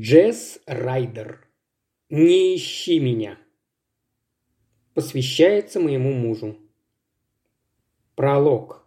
Джесс Райдер. Не ищи меня. Посвящается моему мужу. Пролог.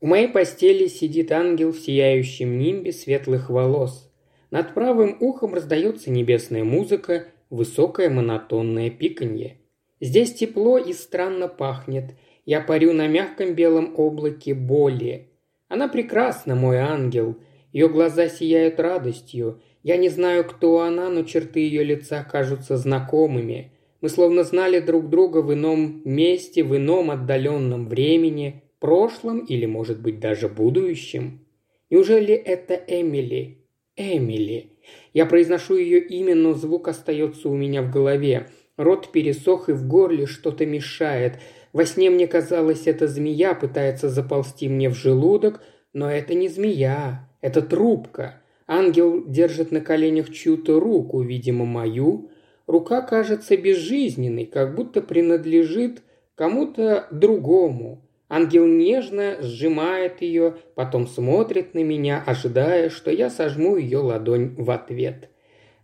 У моей постели сидит ангел в сияющем нимбе светлых волос. Над правым ухом раздается небесная музыка, высокое монотонное пиканье. Здесь тепло и странно пахнет. Я парю на мягком белом облаке боли. Она прекрасна, мой ангел – ее глаза сияют радостью. Я не знаю, кто она, но черты ее лица кажутся знакомыми. Мы словно знали друг друга в ином месте, в ином отдаленном времени, прошлом или, может быть, даже будущем. Неужели это Эмили? Эмили. Я произношу ее имя, но звук остается у меня в голове. Рот пересох и в горле что-то мешает. Во сне мне казалось, эта змея пытается заползти мне в желудок, но это не змея. Это трубка. Ангел держит на коленях чью-то руку, видимо, мою. Рука кажется безжизненной, как будто принадлежит кому-то другому. Ангел нежно сжимает ее, потом смотрит на меня, ожидая, что я сожму ее ладонь в ответ.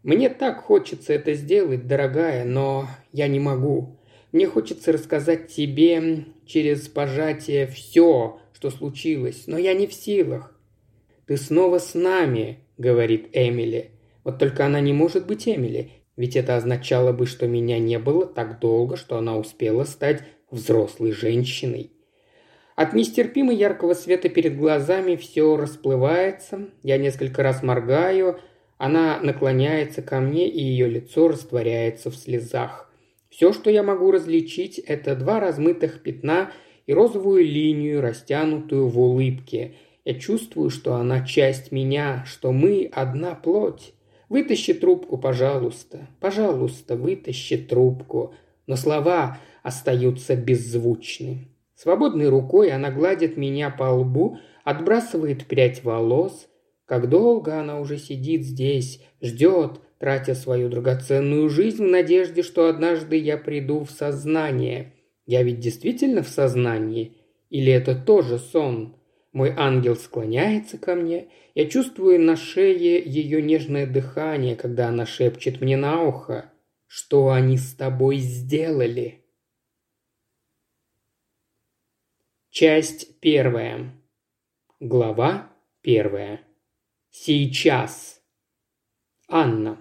Мне так хочется это сделать, дорогая, но я не могу. Мне хочется рассказать тебе через пожатие все, что случилось, но я не в силах. «Ты снова с нами», — говорит Эмили. Вот только она не может быть Эмили, ведь это означало бы, что меня не было так долго, что она успела стать взрослой женщиной. От нестерпимо яркого света перед глазами все расплывается, я несколько раз моргаю, она наклоняется ко мне, и ее лицо растворяется в слезах. Все, что я могу различить, это два размытых пятна и розовую линию, растянутую в улыбке – я чувствую, что она часть меня, что мы одна плоть. Вытащи трубку, пожалуйста. Пожалуйста, вытащи трубку. Но слова остаются беззвучны. Свободной рукой она гладит меня по лбу, отбрасывает прядь волос. Как долго она уже сидит здесь, ждет, тратя свою драгоценную жизнь в надежде, что однажды я приду в сознание. Я ведь действительно в сознании? Или это тоже сон? Мой ангел склоняется ко мне. Я чувствую на шее ее нежное дыхание, когда она шепчет мне на ухо. Что они с тобой сделали? Часть первая. Глава первая. Сейчас. Анна.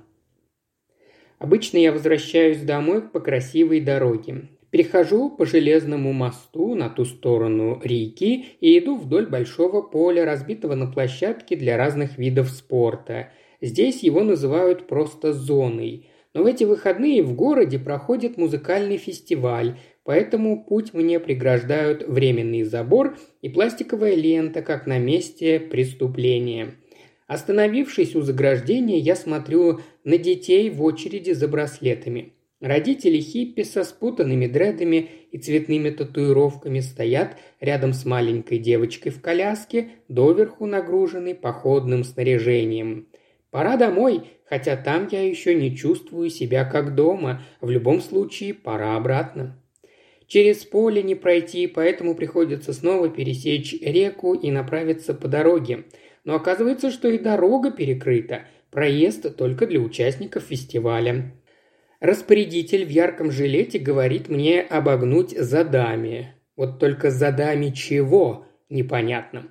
Обычно я возвращаюсь домой по красивой дороге. Перехожу по железному мосту на ту сторону реки и иду вдоль большого поля, разбитого на площадке для разных видов спорта. Здесь его называют просто зоной. Но в эти выходные в городе проходит музыкальный фестиваль, поэтому путь мне преграждают временный забор и пластиковая лента, как на месте преступления. Остановившись у заграждения, я смотрю на детей в очереди за браслетами – Родители хиппи со спутанными дредами и цветными татуировками стоят рядом с маленькой девочкой в коляске, доверху нагруженной походным снаряжением. Пора домой, хотя там я еще не чувствую себя как дома. В любом случае, пора обратно. Через поле не пройти, поэтому приходится снова пересечь реку и направиться по дороге. Но оказывается, что и дорога перекрыта. Проезд только для участников фестиваля. Распорядитель в ярком жилете говорит мне обогнуть задами. Вот только задами чего? Непонятно.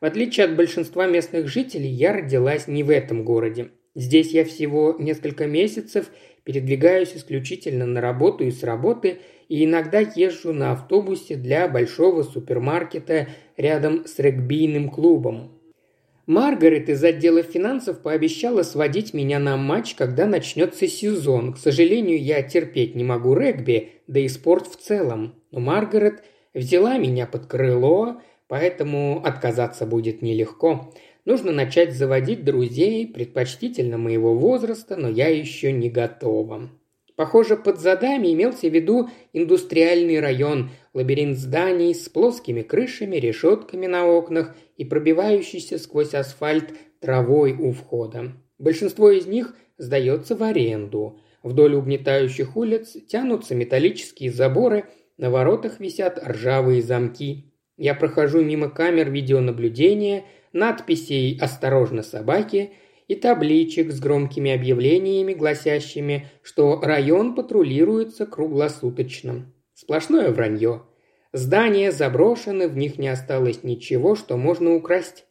В отличие от большинства местных жителей, я родилась не в этом городе. Здесь я всего несколько месяцев передвигаюсь исключительно на работу и с работы, и иногда езжу на автобусе для большого супермаркета рядом с регбийным клубом. Маргарет из отдела финансов пообещала сводить меня на матч, когда начнется сезон. К сожалению, я терпеть не могу регби, да и спорт в целом. Но Маргарет взяла меня под крыло, поэтому отказаться будет нелегко. Нужно начать заводить друзей, предпочтительно моего возраста, но я еще не готова. Похоже, под задами имелся в виду индустриальный район, лабиринт зданий с плоскими крышами, решетками на окнах и пробивающийся сквозь асфальт травой у входа. Большинство из них сдается в аренду. Вдоль угнетающих улиц тянутся металлические заборы, на воротах висят ржавые замки. Я прохожу мимо камер видеонаблюдения, надписей «Осторожно, собаки» и табличек с громкими объявлениями, гласящими, что район патрулируется круглосуточно. Сплошное вранье. Здания заброшены, в них не осталось ничего, что можно украсть.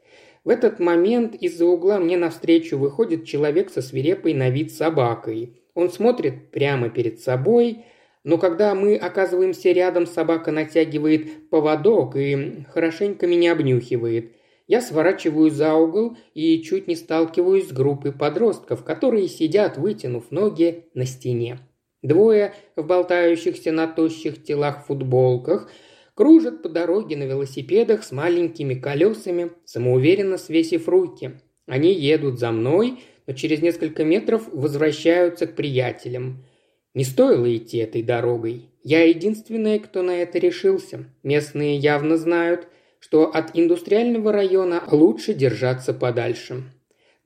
В этот момент из-за угла мне навстречу выходит человек со свирепой на вид собакой. Он смотрит прямо перед собой, но когда мы оказываемся рядом, собака натягивает поводок и хорошенько меня обнюхивает. Я сворачиваю за угол и чуть не сталкиваюсь с группой подростков, которые сидят, вытянув ноги на стене. Двое в болтающихся на тощих телах футболках кружат по дороге на велосипедах с маленькими колесами, самоуверенно свесив руки. Они едут за мной, но через несколько метров возвращаются к приятелям. Не стоило идти этой дорогой. Я единственная, кто на это решился. Местные явно знают, что от индустриального района лучше держаться подальше.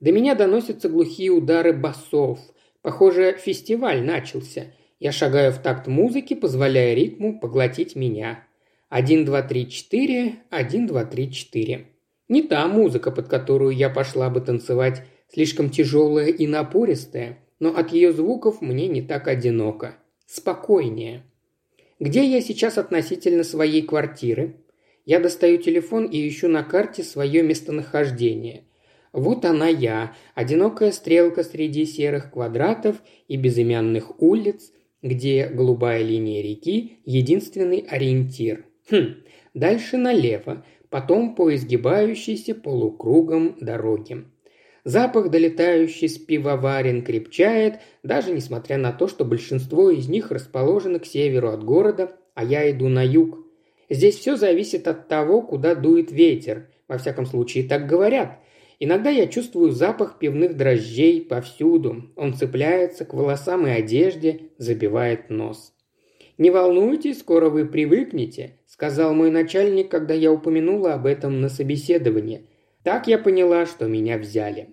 До меня доносятся глухие удары басов. Похоже, фестиваль начался. Я шагаю в такт музыки, позволяя ритму поглотить меня. Один, два, три, четыре, один, два, три, четыре. Не та музыка, под которую я пошла бы танцевать, слишком тяжелая и напористая – но от ее звуков мне не так одиноко. Спокойнее. Где я сейчас относительно своей квартиры? Я достаю телефон и ищу на карте свое местонахождение. Вот она я, одинокая стрелка среди серых квадратов и безымянных улиц, где голубая линия реки – единственный ориентир. Хм, дальше налево, потом по изгибающейся полукругом дороги. Запах, долетающий с пивоварен, крепчает, даже несмотря на то, что большинство из них расположено к северу от города, а я иду на юг. Здесь все зависит от того, куда дует ветер. Во всяком случае, так говорят. Иногда я чувствую запах пивных дрожжей повсюду. Он цепляется к волосам и одежде, забивает нос. «Не волнуйтесь, скоро вы привыкнете», – сказал мой начальник, когда я упомянула об этом на собеседовании. Так я поняла, что меня взяли.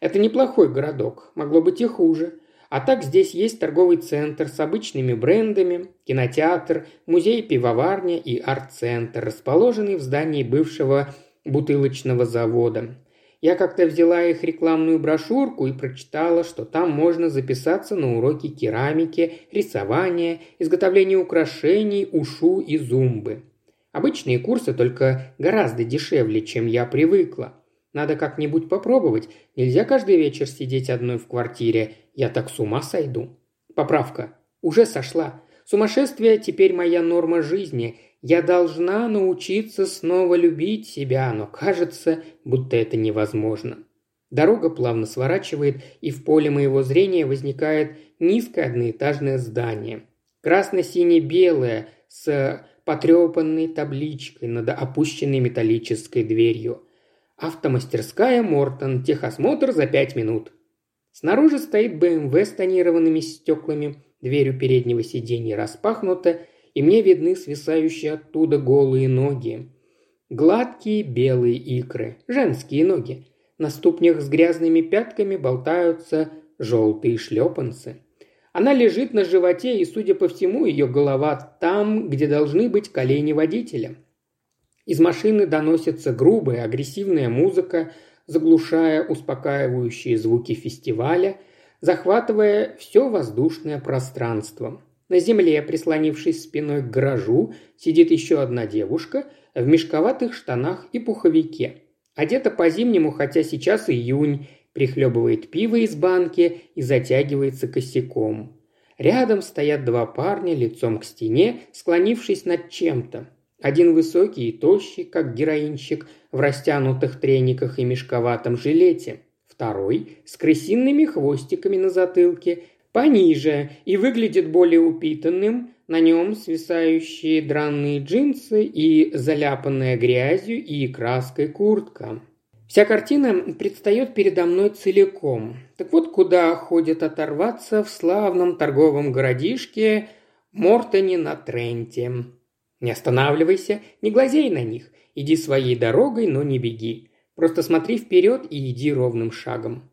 Это неплохой городок, могло быть и хуже. А так здесь есть торговый центр с обычными брендами, кинотеатр, музей-пивоварня и арт-центр, расположенный в здании бывшего бутылочного завода. Я как-то взяла их рекламную брошюрку и прочитала, что там можно записаться на уроки керамики, рисования, изготовления украшений, ушу и зумбы. Обычные курсы только гораздо дешевле, чем я привыкла. Надо как-нибудь попробовать. Нельзя каждый вечер сидеть одной в квартире. Я так с ума сойду. Поправка. Уже сошла. Сумасшествие теперь моя норма жизни. Я должна научиться снова любить себя, но кажется, будто это невозможно. Дорога плавно сворачивает, и в поле моего зрения возникает низкое одноэтажное здание. Красно-сине-белое, с потрепанной табличкой над опущенной металлической дверью – Автомастерская Мортон. Техосмотр за пять минут. Снаружи стоит БМВ с тонированными стеклами. Дверь у переднего сиденья распахнута, и мне видны свисающие оттуда голые ноги. Гладкие белые икры. Женские ноги. На ступнях с грязными пятками болтаются желтые шлепанцы. Она лежит на животе, и, судя по всему, ее голова там, где должны быть колени водителя – из машины доносится грубая, агрессивная музыка, заглушая успокаивающие звуки фестиваля, захватывая все воздушное пространство. На земле, прислонившись спиной к гаражу, сидит еще одна девушка в мешковатых штанах и пуховике. Одета по-зимнему, хотя сейчас июнь, прихлебывает пиво из банки и затягивается косяком. Рядом стоят два парня лицом к стене, склонившись над чем-то. Один высокий и тощий, как героинщик, в растянутых трениках и мешковатом жилете. Второй с крысиными хвостиками на затылке, пониже и выглядит более упитанным, на нем свисающие дранные джинсы и заляпанная грязью и краской куртка. Вся картина предстает передо мной целиком. Так вот, куда ходят оторваться в славном торговом городишке Мортоне на Тренте. Не останавливайся, не глазей на них. Иди своей дорогой, но не беги. Просто смотри вперед и иди ровным шагом.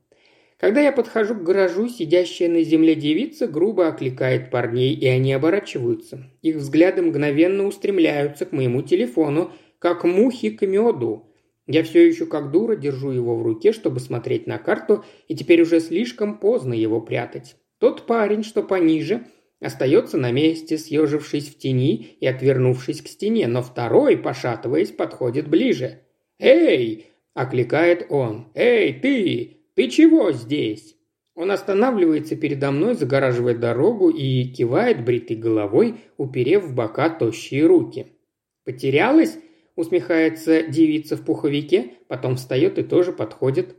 Когда я подхожу к гаражу, сидящая на земле девица грубо окликает парней, и они оборачиваются. Их взгляды мгновенно устремляются к моему телефону, как мухи к меду. Я все еще как дура держу его в руке, чтобы смотреть на карту, и теперь уже слишком поздно его прятать. Тот парень, что пониже, остается на месте, съежившись в тени и отвернувшись к стене, но второй, пошатываясь, подходит ближе. «Эй!» – окликает он. «Эй, ты! Ты чего здесь?» Он останавливается передо мной, загораживает дорогу и кивает бритой головой, уперев в бока тощие руки. «Потерялась?» – усмехается девица в пуховике, потом встает и тоже подходит.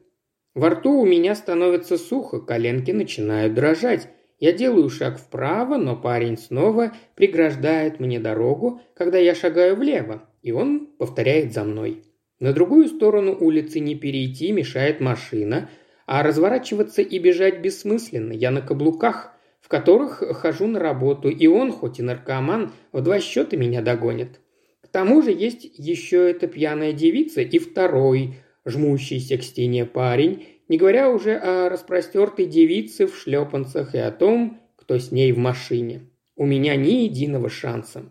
Во рту у меня становится сухо, коленки начинают дрожать. Я делаю шаг вправо, но парень снова преграждает мне дорогу, когда я шагаю влево, и он повторяет за мной. На другую сторону улицы не перейти мешает машина, а разворачиваться и бежать бессмысленно. Я на каблуках, в которых хожу на работу, и он, хоть и наркоман, в два счета меня догонит. К тому же есть еще эта пьяная девица и второй, жмущийся к стене парень, не говоря уже о распростертой девице в шлепанцах и о том, кто с ней в машине. У меня ни единого шанса.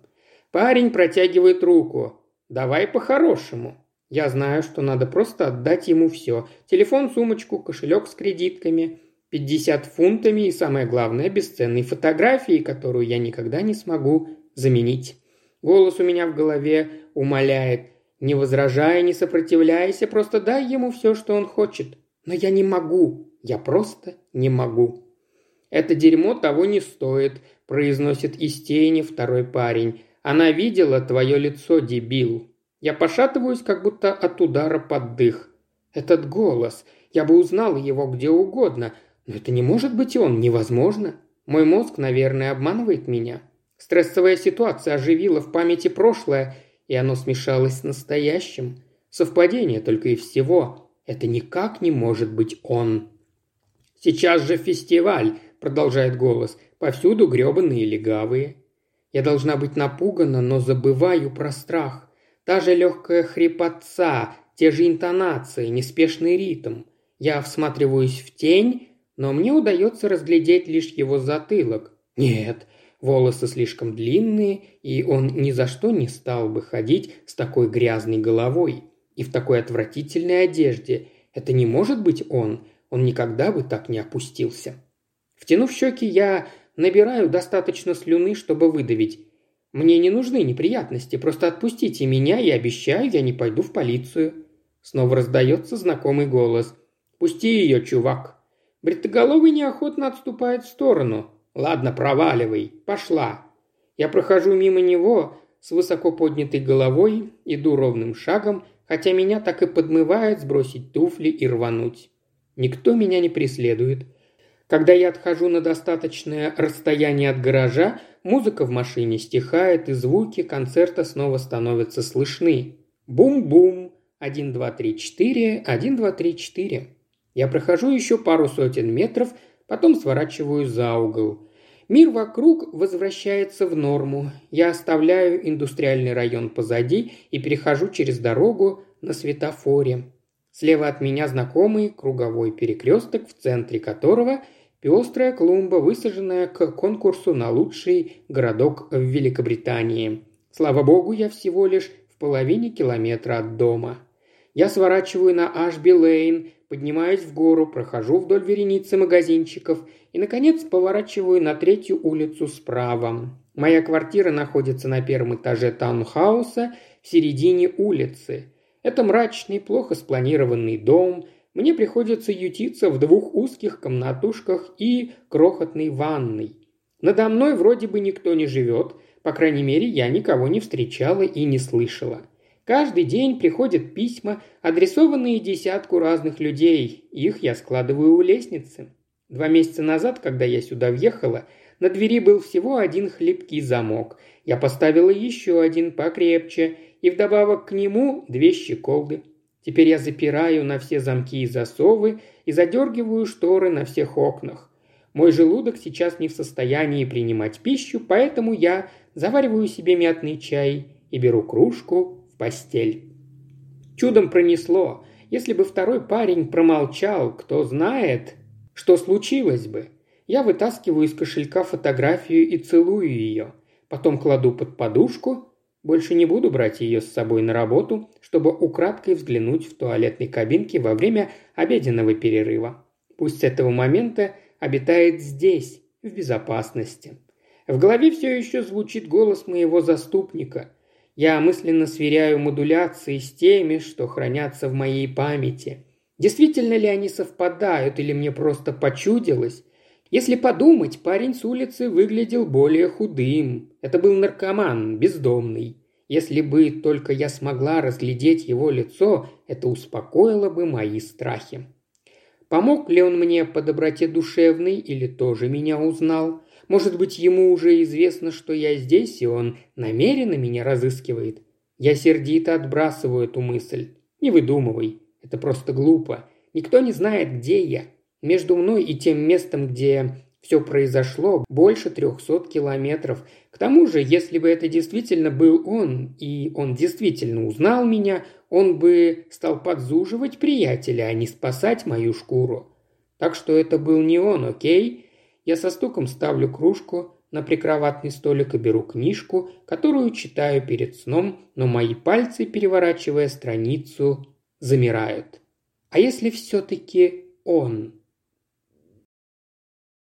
Парень протягивает руку. «Давай по-хорошему». Я знаю, что надо просто отдать ему все. Телефон, сумочку, кошелек с кредитками, 50 фунтами и, самое главное, бесценные фотографии, которую я никогда не смогу заменить. Голос у меня в голове умоляет. Не возражай, не сопротивляйся, просто дай ему все, что он хочет. Но я не могу. Я просто не могу. Это дерьмо того не стоит, произносит из тени второй парень. Она видела твое лицо, дебил. Я пошатываюсь, как будто от удара под дых. Этот голос. Я бы узнал его где угодно. Но это не может быть он. Невозможно. Мой мозг, наверное, обманывает меня. Стрессовая ситуация оживила в памяти прошлое, и оно смешалось с настоящим. Совпадение только и всего. Это никак не может быть он. «Сейчас же фестиваль», – продолжает голос. «Повсюду гребаные легавые». Я должна быть напугана, но забываю про страх. Та же легкая хрипотца, те же интонации, неспешный ритм. Я всматриваюсь в тень, но мне удается разглядеть лишь его затылок. Нет, волосы слишком длинные, и он ни за что не стал бы ходить с такой грязной головой и в такой отвратительной одежде. Это не может быть он. Он никогда бы так не опустился. Втянув щеки, я набираю достаточно слюны, чтобы выдавить. Мне не нужны неприятности, просто отпустите меня и обещаю, я не пойду в полицию». Снова раздается знакомый голос. «Пусти ее, чувак». Бритоголовый неохотно отступает в сторону. «Ладно, проваливай. Пошла». Я прохожу мимо него с высоко поднятой головой, иду ровным шагом, хотя меня так и подмывает сбросить туфли и рвануть. Никто меня не преследует. Когда я отхожу на достаточное расстояние от гаража, музыка в машине стихает, и звуки концерта снова становятся слышны. Бум-бум, один, два, три, четыре, один, два, три, четыре. Я прохожу еще пару сотен метров, потом сворачиваю за угол. Мир вокруг возвращается в норму. Я оставляю индустриальный район позади и перехожу через дорогу на светофоре. Слева от меня знакомый круговой перекресток, в центре которого пестрая клумба, высаженная к конкурсу на лучший городок в Великобритании. Слава богу, я всего лишь в половине километра от дома. Я сворачиваю на Ашби-Лейн, поднимаюсь в гору, прохожу вдоль вереницы магазинчиков и, наконец, поворачиваю на третью улицу справа. Моя квартира находится на первом этаже таунхауса в середине улицы. Это мрачный, плохо спланированный дом. Мне приходится ютиться в двух узких комнатушках и крохотной ванной. Надо мной вроде бы никто не живет, по крайней мере, я никого не встречала и не слышала. Каждый день приходят письма, адресованные десятку разных людей. Их я складываю у лестницы. Два месяца назад, когда я сюда въехала, на двери был всего один хлипкий замок. Я поставила еще один покрепче, и вдобавок к нему две щеколды. Теперь я запираю на все замки и засовы и задергиваю шторы на всех окнах. Мой желудок сейчас не в состоянии принимать пищу, поэтому я завариваю себе мятный чай и беру кружку постель. Чудом пронесло. Если бы второй парень промолчал, кто знает, что случилось бы. Я вытаскиваю из кошелька фотографию и целую ее. Потом кладу под подушку. Больше не буду брать ее с собой на работу, чтобы украдкой взглянуть в туалетной кабинке во время обеденного перерыва. Пусть с этого момента обитает здесь, в безопасности. В голове все еще звучит голос моего заступника. Я мысленно сверяю модуляции с теми, что хранятся в моей памяти. Действительно ли они совпадают или мне просто почудилось? Если подумать, парень с улицы выглядел более худым. Это был наркоман, бездомный. Если бы только я смогла разглядеть его лицо, это успокоило бы мои страхи. Помог ли он мне по доброте душевной или тоже меня узнал? Может быть, ему уже известно, что я здесь, и он намеренно меня разыскивает? Я сердито отбрасываю эту мысль. Не выдумывай. Это просто глупо. Никто не знает, где я. Между мной и тем местом, где все произошло, больше трехсот километров. К тому же, если бы это действительно был он, и он действительно узнал меня, он бы стал подзуживать приятеля, а не спасать мою шкуру. Так что это был не он, окей? Я со стуком ставлю кружку на прикроватный столик и беру книжку, которую читаю перед сном, но мои пальцы, переворачивая страницу, замирают. А если все-таки он?